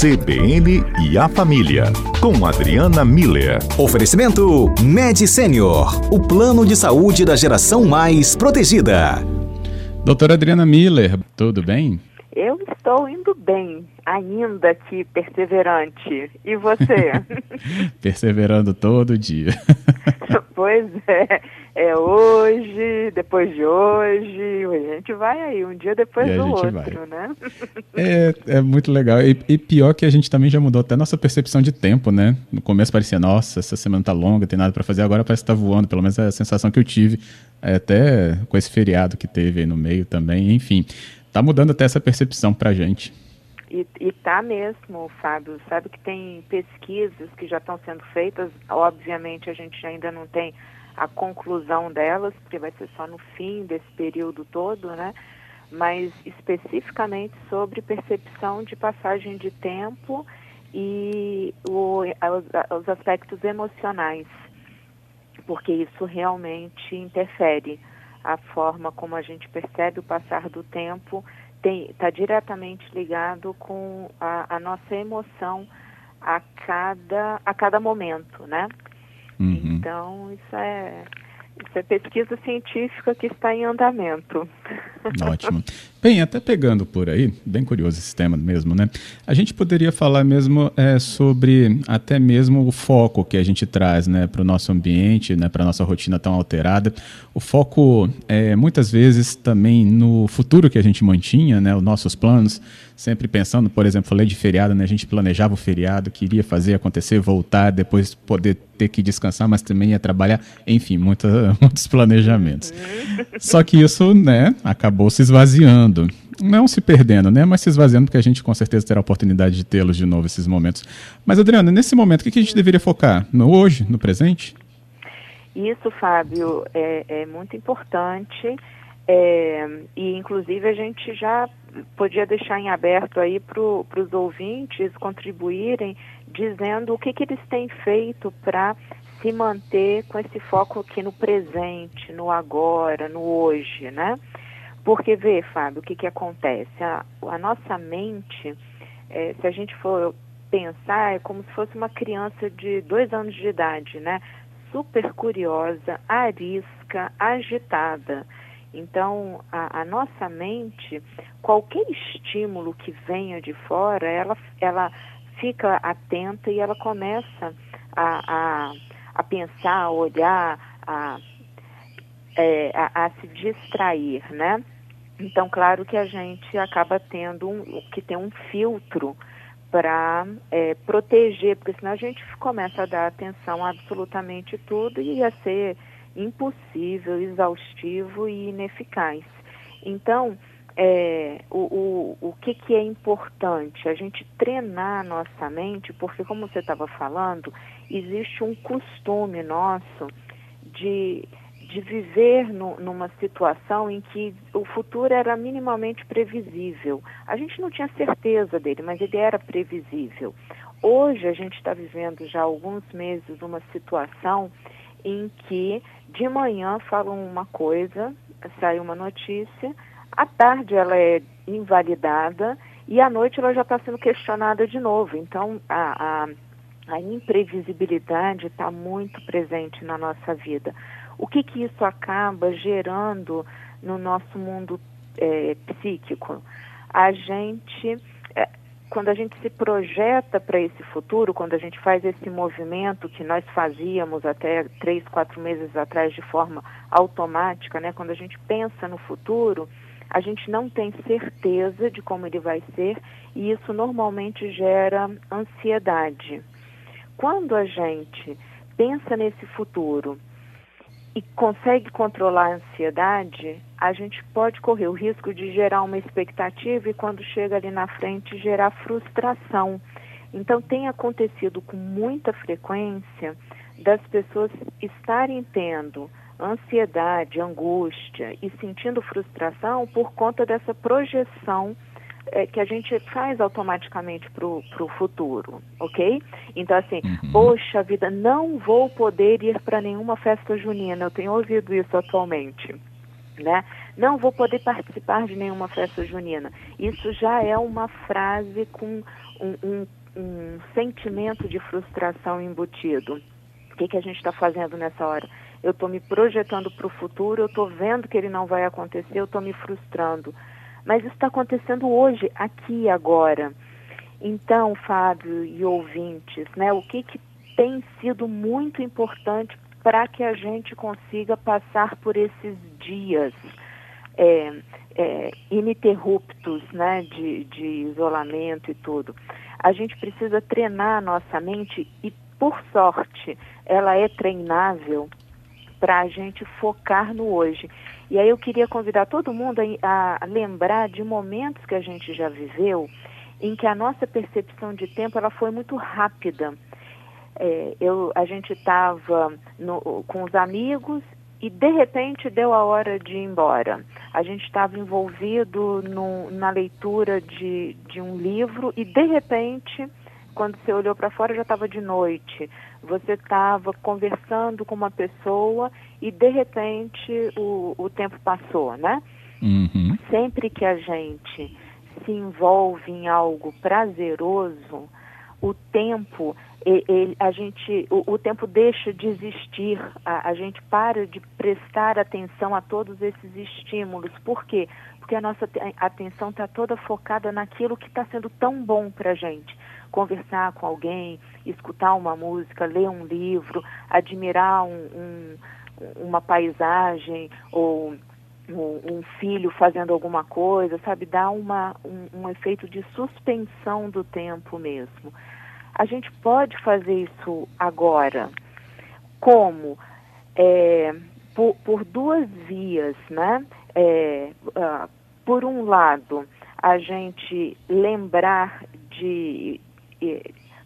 CBN e a Família, com Adriana Miller. Oferecimento Med Senior, o plano de saúde da geração mais protegida. Doutora Adriana Miller, tudo bem? Eu estou indo bem, ainda que perseverante. E você? Perseverando todo dia. pois é é hoje, depois de hoje, a gente vai aí, um dia depois do outro, vai. né? É, é muito legal. E, e, pior que a gente também já mudou até nossa percepção de tempo, né? No começo parecia, nossa, essa semana tá longa, tem nada para fazer, agora parece que tá voando, pelo menos é a sensação que eu tive, é, até com esse feriado que teve aí no meio também, enfim. Tá mudando até essa percepção pra gente. E, e tá mesmo, Fábio. Sabe que tem pesquisas que já estão sendo feitas, obviamente a gente ainda não tem a conclusão delas, porque vai ser só no fim desse período todo, né? Mas especificamente sobre percepção de passagem de tempo e o, os, os aspectos emocionais, porque isso realmente interfere. A forma como a gente percebe o passar do tempo está diretamente ligado com a, a nossa emoção a cada, a cada momento, né? Uhum. Então, isso é, isso é pesquisa científica que está em andamento. Ótimo. Bem, até pegando por aí, bem curioso esse tema mesmo, né? A gente poderia falar mesmo é, sobre até mesmo o foco que a gente traz né, para o nosso ambiente, né, para a nossa rotina tão alterada. O foco, é, muitas vezes, também no futuro que a gente mantinha, né, os nossos planos, sempre pensando, por exemplo, falei de feriado, né, a gente planejava o feriado, queria fazer acontecer, voltar, depois poder ter que descansar, mas também ia trabalhar, enfim, muita, muitos planejamentos. Só que isso, né, acabou se esvaziando. Não se perdendo, né, mas se esvaziando, porque a gente com certeza terá a oportunidade de tê-los de novo esses momentos. Mas, Adriana, nesse momento, o que a gente deveria focar? No hoje, no presente? Isso, Fábio, é, é muito importante. É, e inclusive a gente já podia deixar em aberto aí para os ouvintes contribuírem dizendo o que, que eles têm feito para se manter com esse foco aqui no presente, no agora, no hoje, né? Porque vê, Fábio, o que, que acontece? A, a nossa mente, é, se a gente for pensar, é como se fosse uma criança de dois anos de idade, né? Super curiosa, arisca, agitada. Então, a, a, nossa mente, qualquer estímulo que venha de fora, ela, ela fica atenta e ela começa a, a, a pensar, a olhar, a, é, a, a, se distrair, né? Então, claro que a gente acaba tendo um, que ter um filtro para é, proteger, porque senão a gente começa a dar atenção a absolutamente tudo e ia ser impossível, exaustivo e ineficaz. Então, é, o, o, o que, que é importante? A gente treinar a nossa mente, porque, como você estava falando, existe um costume nosso de, de viver no, numa situação em que o futuro era minimamente previsível. A gente não tinha certeza dele, mas ele era previsível. Hoje a gente está vivendo já alguns meses uma situação em que de manhã falam uma coisa, sai uma notícia, à tarde ela é invalidada e à noite ela já está sendo questionada de novo. Então a, a, a imprevisibilidade está muito presente na nossa vida. O que, que isso acaba gerando no nosso mundo é, psíquico? A gente quando a gente se projeta para esse futuro, quando a gente faz esse movimento que nós fazíamos até três, quatro meses atrás de forma automática, né? Quando a gente pensa no futuro, a gente não tem certeza de como ele vai ser e isso normalmente gera ansiedade. Quando a gente pensa nesse futuro e consegue controlar a ansiedade, a gente pode correr o risco de gerar uma expectativa e quando chega ali na frente gerar frustração. Então tem acontecido com muita frequência das pessoas estarem tendo ansiedade, angústia e sentindo frustração por conta dessa projeção é, que a gente faz automaticamente para o futuro, ok? Então, assim, uhum. poxa vida, não vou poder ir para nenhuma festa junina. Eu tenho ouvido isso atualmente. né? Não vou poder participar de nenhuma festa junina. Isso já é uma frase com um, um, um sentimento de frustração embutido. O que, que a gente está fazendo nessa hora? Eu estou me projetando para o futuro, eu estou vendo que ele não vai acontecer, eu estou me frustrando. Mas está acontecendo hoje, aqui agora. Então, Fábio e ouvintes, né, o que, que tem sido muito importante para que a gente consiga passar por esses dias é, é, ininterruptos né, de, de isolamento e tudo. A gente precisa treinar a nossa mente e, por sorte, ela é treinável para a gente focar no hoje. E aí eu queria convidar todo mundo a, a, lembrar de momentos que a gente já viveu em que a nossa percepção de tempo ela foi muito rápida. É, eu, a gente estava com os amigos e de repente deu a hora de ir embora. A gente estava envolvido no, na leitura de, de um livro e de repente, quando você olhou para fora, já estava de noite. Você estava conversando com uma pessoa e de repente o, o tempo passou, né? Uhum. Sempre que a gente se envolve em algo prazeroso, o tempo ele, a gente o, o, tempo deixa de existir a, a, gente para de prestar atenção a todos esses estímulos por quê porque a nossa atenção está toda focada naquilo que está sendo tão bom para a gente conversar com alguém escutar uma música ler um livro admirar um, um, uma paisagem ou um, filho fazendo alguma coisa, sabe? Dá uma, um, um efeito de suspensão do tempo mesmo. A gente pode fazer isso agora. Como? É, por, por, duas vias, né? É, uh, por um lado, a gente lembrar de,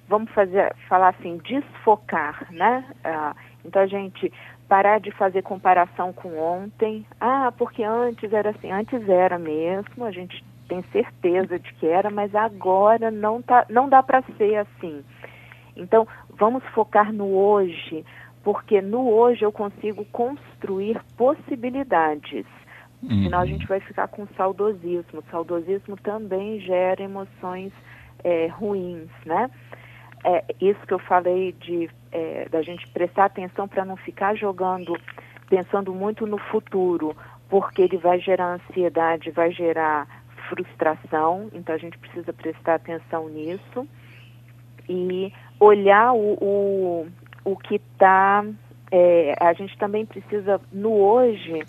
vamos fazer, falar assim, desfocar, né? Uh, então a gente parar de fazer comparação com ontem. Ah, porque antes era assim, antes era mesmo, a gente tem certeza de que era, mas agora não, tá, não dá para ser assim. Então, vamos focar no hoje, porque no hoje eu consigo construir possibilidades. Uhum. Senão a gente vai ficar com saudosismo. O saudosismo também gera emoções é, ruins, né? É, isso que eu falei de é, da gente prestar atenção para não ficar jogando, pensando muito no futuro, porque ele vai gerar ansiedade, vai gerar frustração, então a gente precisa prestar atenção nisso e olhar o, o, o que está. É, a gente também precisa, no hoje,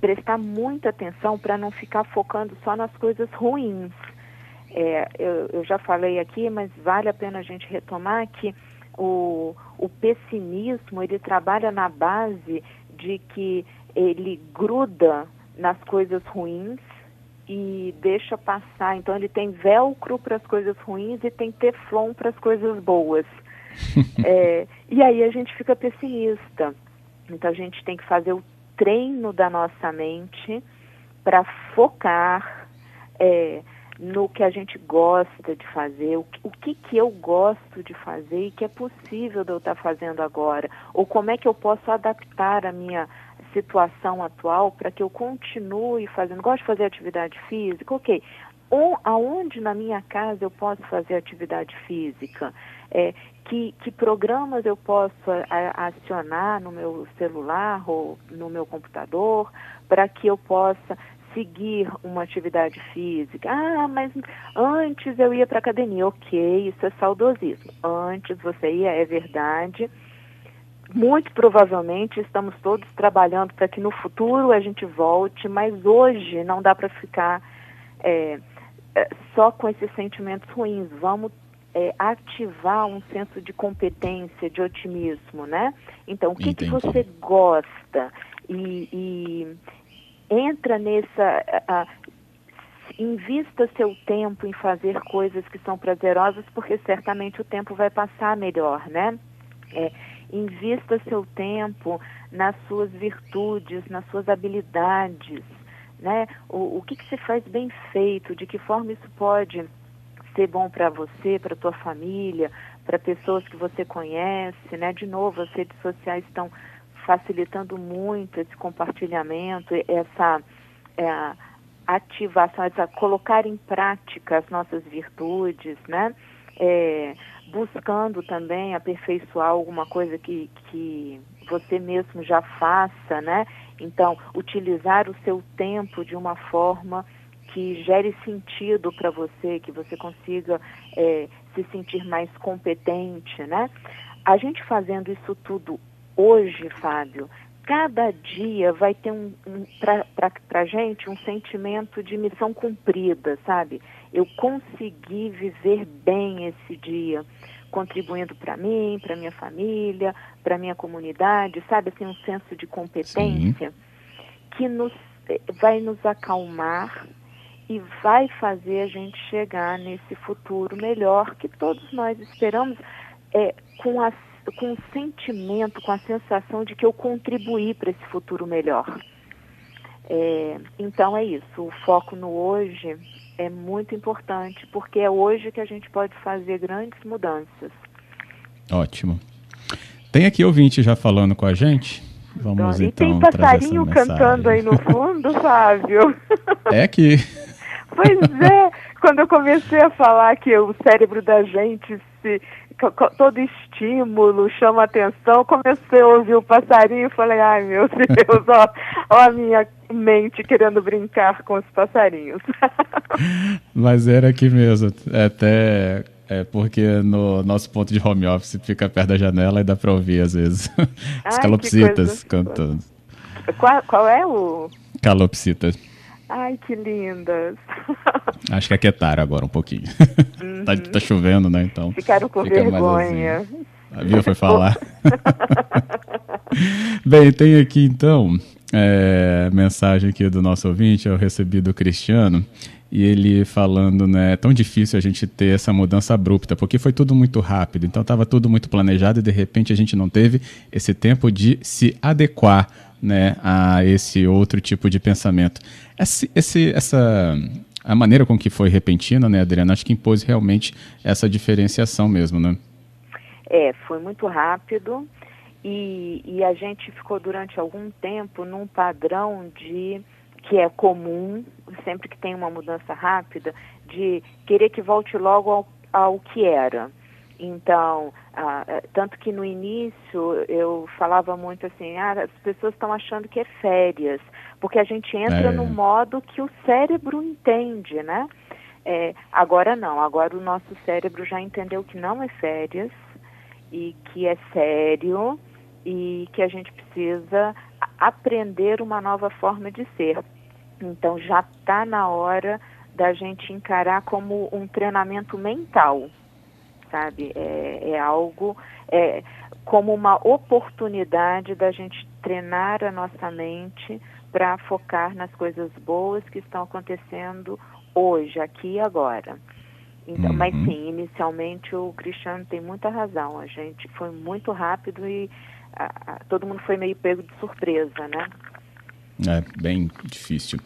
prestar muita atenção para não ficar focando só nas coisas ruins. É, eu, eu já falei aqui, mas vale a pena a gente retomar que o, o pessimismo ele trabalha na base de que ele gruda nas coisas ruins e deixa passar. Então ele tem velcro para as coisas ruins e tem teflon para as coisas boas. é, e aí a gente fica pessimista. Então a gente tem que fazer o treino da nossa mente para focar é, no que a gente gosta de fazer, o, o que, que eu gosto de fazer e que é possível de eu estar fazendo agora, ou como é que eu posso adaptar a minha situação atual para que eu continue fazendo. Gosto de fazer atividade física? Ok. Ou aonde na minha casa eu posso fazer atividade física? É, que, que programas eu posso a, acionar no meu celular ou no meu computador para que eu possa seguir uma atividade física. Ah, mas antes eu ia para academia. Ok, isso é saudosismo. Antes você ia, é verdade muito provavelmente estamos todos trabalhando para que no futuro a gente volte, mas hoje não dá para ficar é, é, só com esses sentimentos ruins. Vamos é, ativar um senso de competência, de otimismo, né? Então, o que, que você gosta? E, e entra nessa. invista seu tempo em fazer coisas que são prazerosas, porque certamente o tempo vai passar melhor, né? É, Invista seu tempo nas suas virtudes, nas suas habilidades, né? O, o que, que você faz bem feito, de que forma isso pode ser bom para você, para tua família, para pessoas que você conhece, né? De novo, as redes sociais estão facilitando muito esse compartilhamento, essa é, ativação, essa colocar em prática as nossas virtudes, né? É, buscando também aperfeiçoar alguma coisa que, que você mesmo já faça, né? Então, utilizar o seu tempo de uma forma que gere sentido para você, que você consiga é, se sentir mais competente, né? A gente fazendo isso tudo hoje, Fábio, cada dia vai ter um, um para a gente um sentimento de missão cumprida, sabe? Eu consegui viver bem esse dia, contribuindo para mim, para minha família, para minha comunidade, sabe? Assim, um senso de competência Sim. que nos vai nos acalmar e vai fazer a gente chegar nesse futuro melhor que todos nós esperamos, é, com a com o sentimento, com a sensação de que eu contribuí para esse futuro melhor. É, então é isso, o foco no hoje é muito importante, porque é hoje que a gente pode fazer grandes mudanças. Ótimo. Tem aqui ouvinte já falando com a gente? Vamos e então. E tem passarinho cantando aí no fundo, Fábio. É aqui. Pois é, quando eu comecei a falar que o cérebro da gente se todo estímulo chama atenção, comecei a ouvir o passarinho e falei, ai meu Deus, ó, ó a minha mente querendo brincar com os passarinhos. Mas era aqui mesmo, é até é porque no nosso ponto de home office fica perto da janela e dá para ouvir às vezes as calopsitas cantando. Qual, qual é o? Calopsitas. Ai, que lindas. Acho que aquietaram agora um pouquinho. Uhum. tá, tá, chovendo, né? Então. Ficaram com vergonha. Assim. A Viu foi falar. Bem, tem aqui então é, mensagem aqui do nosso ouvinte, eu recebi do Cristiano, e ele falando, né, é tão difícil a gente ter essa mudança abrupta, porque foi tudo muito rápido, então estava tudo muito planejado e de repente a gente não teve esse tempo de se adequar né, a esse outro tipo de pensamento. Esse, esse, essa a maneira com que foi repentina, né, Adriana, acho que impôs realmente essa diferenciação mesmo, né? É, foi muito rápido e, e a gente ficou durante algum tempo num padrão de que é comum sempre que tem uma mudança rápida de querer que volte logo ao, ao que era. Então, ah, eh, tanto que no início eu falava muito assim, ah, as pessoas estão achando que é férias, porque a gente entra é. no modo que o cérebro entende, né? É, agora não, agora o nosso cérebro já entendeu que não é férias e que é sério e que a gente precisa aprender uma nova forma de ser. Então já está na hora da gente encarar como um treinamento mental sabe? É, é algo é, como uma oportunidade da gente treinar a nossa mente para focar nas coisas boas que estão acontecendo hoje, aqui e agora. Então, uhum. Mas sim, inicialmente o Cristiano tem muita razão. A gente foi muito rápido e a, a, todo mundo foi meio pego de surpresa, né? É bem difícil.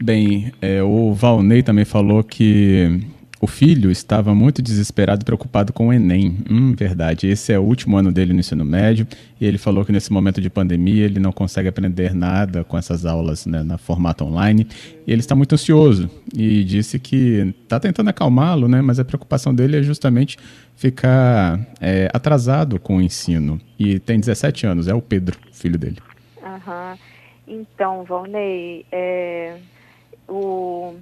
Bem, é, o Valnei também falou que o filho estava muito desesperado e preocupado com o Enem. Hum, verdade. Esse é o último ano dele no ensino médio e ele falou que nesse momento de pandemia ele não consegue aprender nada com essas aulas né, na formato online. E ele está muito ansioso e disse que está tentando acalmá-lo, né, mas a preocupação dele é justamente ficar é, atrasado com o ensino. E tem 17 anos, é o Pedro, filho dele. Uhum. Então, Valnei, é, o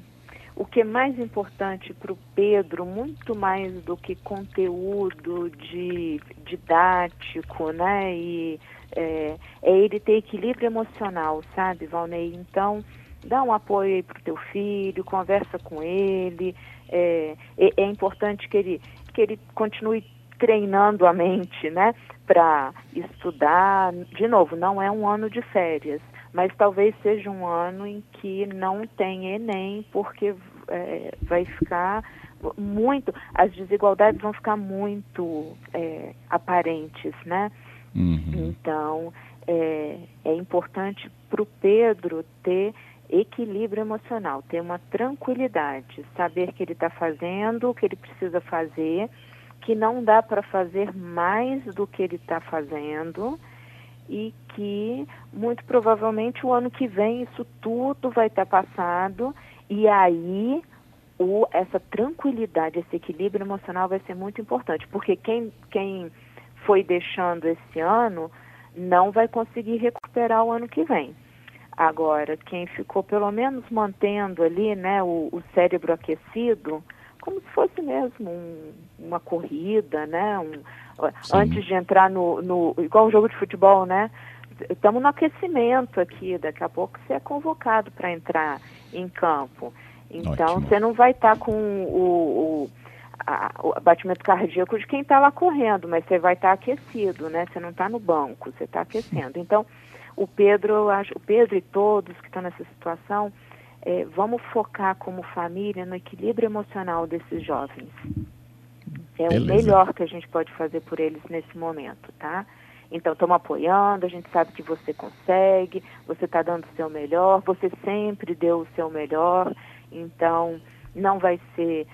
o que é mais importante para o Pedro, muito mais do que conteúdo de didático, né? E é, é ele ter equilíbrio emocional, sabe, Valnei? Então, dá um apoio aí para o teu filho, conversa com ele. É, é, é importante que ele, que ele continue treinando a mente, né? Para estudar. De novo, não é um ano de férias mas talvez seja um ano em que não tem Enem, porque é, vai ficar muito, as desigualdades vão ficar muito é, aparentes, né? Uhum. Então, é, é importante para o Pedro ter equilíbrio emocional, ter uma tranquilidade, saber que ele está fazendo o que ele precisa fazer, que não dá para fazer mais do que ele está fazendo e que muito provavelmente o ano que vem isso tudo vai estar passado e aí o, essa tranquilidade, esse equilíbrio emocional vai ser muito importante, porque quem, quem foi deixando esse ano não vai conseguir recuperar o ano que vem. Agora, quem ficou pelo menos mantendo ali né, o, o cérebro aquecido, como se fosse mesmo um, uma corrida, né? Um, antes de entrar no, no. igual um jogo de futebol, né? Estamos no aquecimento aqui, daqui a pouco você é convocado para entrar em campo. Então Ótimo. você não vai estar tá com o, o, a, o, batimento cardíaco de quem está lá correndo, mas você vai estar tá aquecido, né? Você não está no banco, você está aquecendo. Então, o Pedro, acho, o Pedro e todos que estão nessa situação, é, vamos focar como família no equilíbrio emocional desses jovens. É Beleza. o melhor que a gente pode fazer por eles nesse momento, tá? Então, estamos apoiando, a gente sabe que você consegue, você está dando o seu melhor, você sempre deu o seu melhor, então não vai ser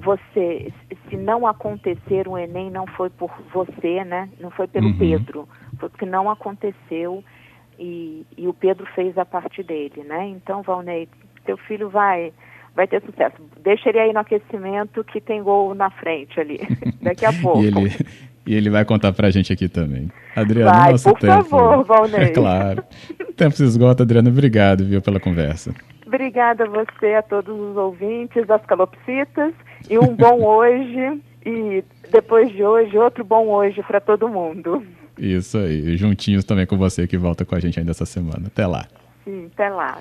você, se não acontecer o Enem, não foi por você, né? Não foi pelo uhum. Pedro, foi porque não aconteceu e, e o Pedro fez a parte dele, né? Então, Valnei, teu filho vai vai ter sucesso. Deixa ele aí no aquecimento que tem gol na frente ali, daqui a pouco. e, ele, e ele vai contar pra gente aqui também. Adriano, vai, nosso por tempo. favor, Valnei. É claro. O tempo se esgota, Adriano. Obrigado, viu, pela conversa. Obrigada a você, a todos os ouvintes das calopsitas. E um bom hoje. E depois de hoje, outro bom hoje para todo mundo. Isso aí. Juntinhos também com você que volta com a gente ainda essa semana. Até lá. Sim, até lá.